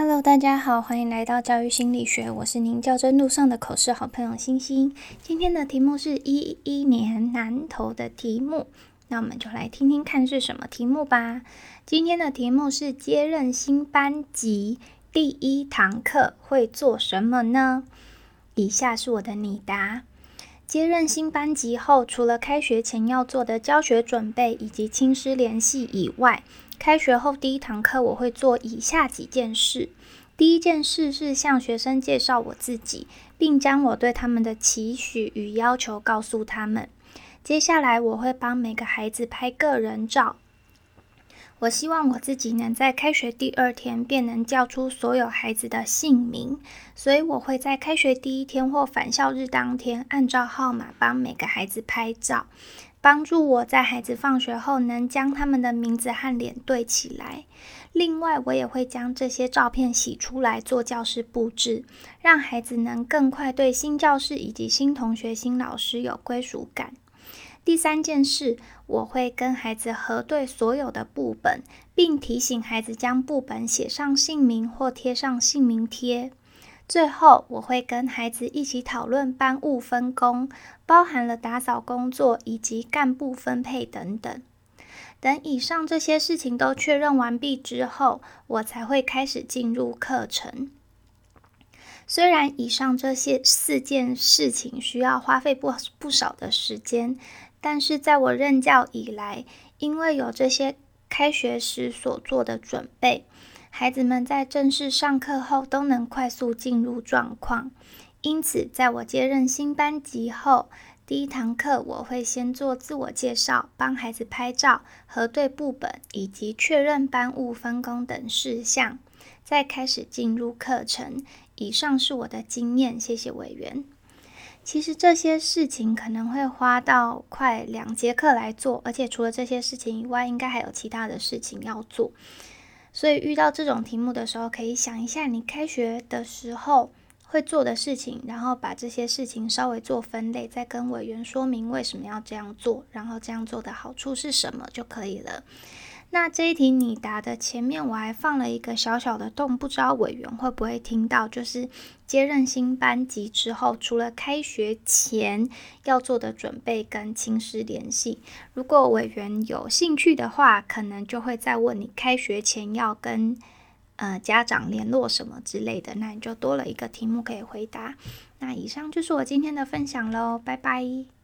Hello，大家好，欢迎来到教育心理学，我是您教真路上的口试好朋友星星。今天的题目是一一年南投的题目，那我们就来听听看是什么题目吧。今天的题目是接任新班级第一堂课会做什么呢？以下是我的拟答。接任新班级后，除了开学前要做的教学准备以及亲师联系以外，开学后第一堂课我会做以下几件事。第一件事是向学生介绍我自己，并将我对他们的期许与要求告诉他们。接下来我会帮每个孩子拍个人照。我希望我自己能在开学第二天便能叫出所有孩子的姓名，所以我会在开学第一天或返校日当天按照号码帮每个孩子拍照，帮助我在孩子放学后能将他们的名字和脸对起来。另外，我也会将这些照片洗出来做教室布置，让孩子能更快对新教室以及新同学、新老师有归属感。第三件事，我会跟孩子核对所有的部本，并提醒孩子将部本写上姓名或贴上姓名贴。最后，我会跟孩子一起讨论班务分工，包含了打扫工作以及干部分配等等。等以上这些事情都确认完毕之后，我才会开始进入课程。虽然以上这些四件事情需要花费不不少的时间。但是在我任教以来，因为有这些开学时所做的准备，孩子们在正式上课后都能快速进入状况。因此，在我接任新班级后，第一堂课我会先做自我介绍，帮孩子拍照、核对部本以及确认班务分工等事项，再开始进入课程。以上是我的经验，谢谢委员。其实这些事情可能会花到快两节课来做，而且除了这些事情以外，应该还有其他的事情要做。所以遇到这种题目的时候，可以想一下你开学的时候会做的事情，然后把这些事情稍微做分类，再跟委员说明为什么要这样做，然后这样做的好处是什么就可以了。那这一题你答的前面我还放了一个小小的洞，不知道委员会不会听到？就是接任新班级之后，除了开学前要做的准备跟亲师联系，如果委员有兴趣的话，可能就会再问你开学前要跟呃家长联络什么之类的，那你就多了一个题目可以回答。那以上就是我今天的分享喽，拜拜。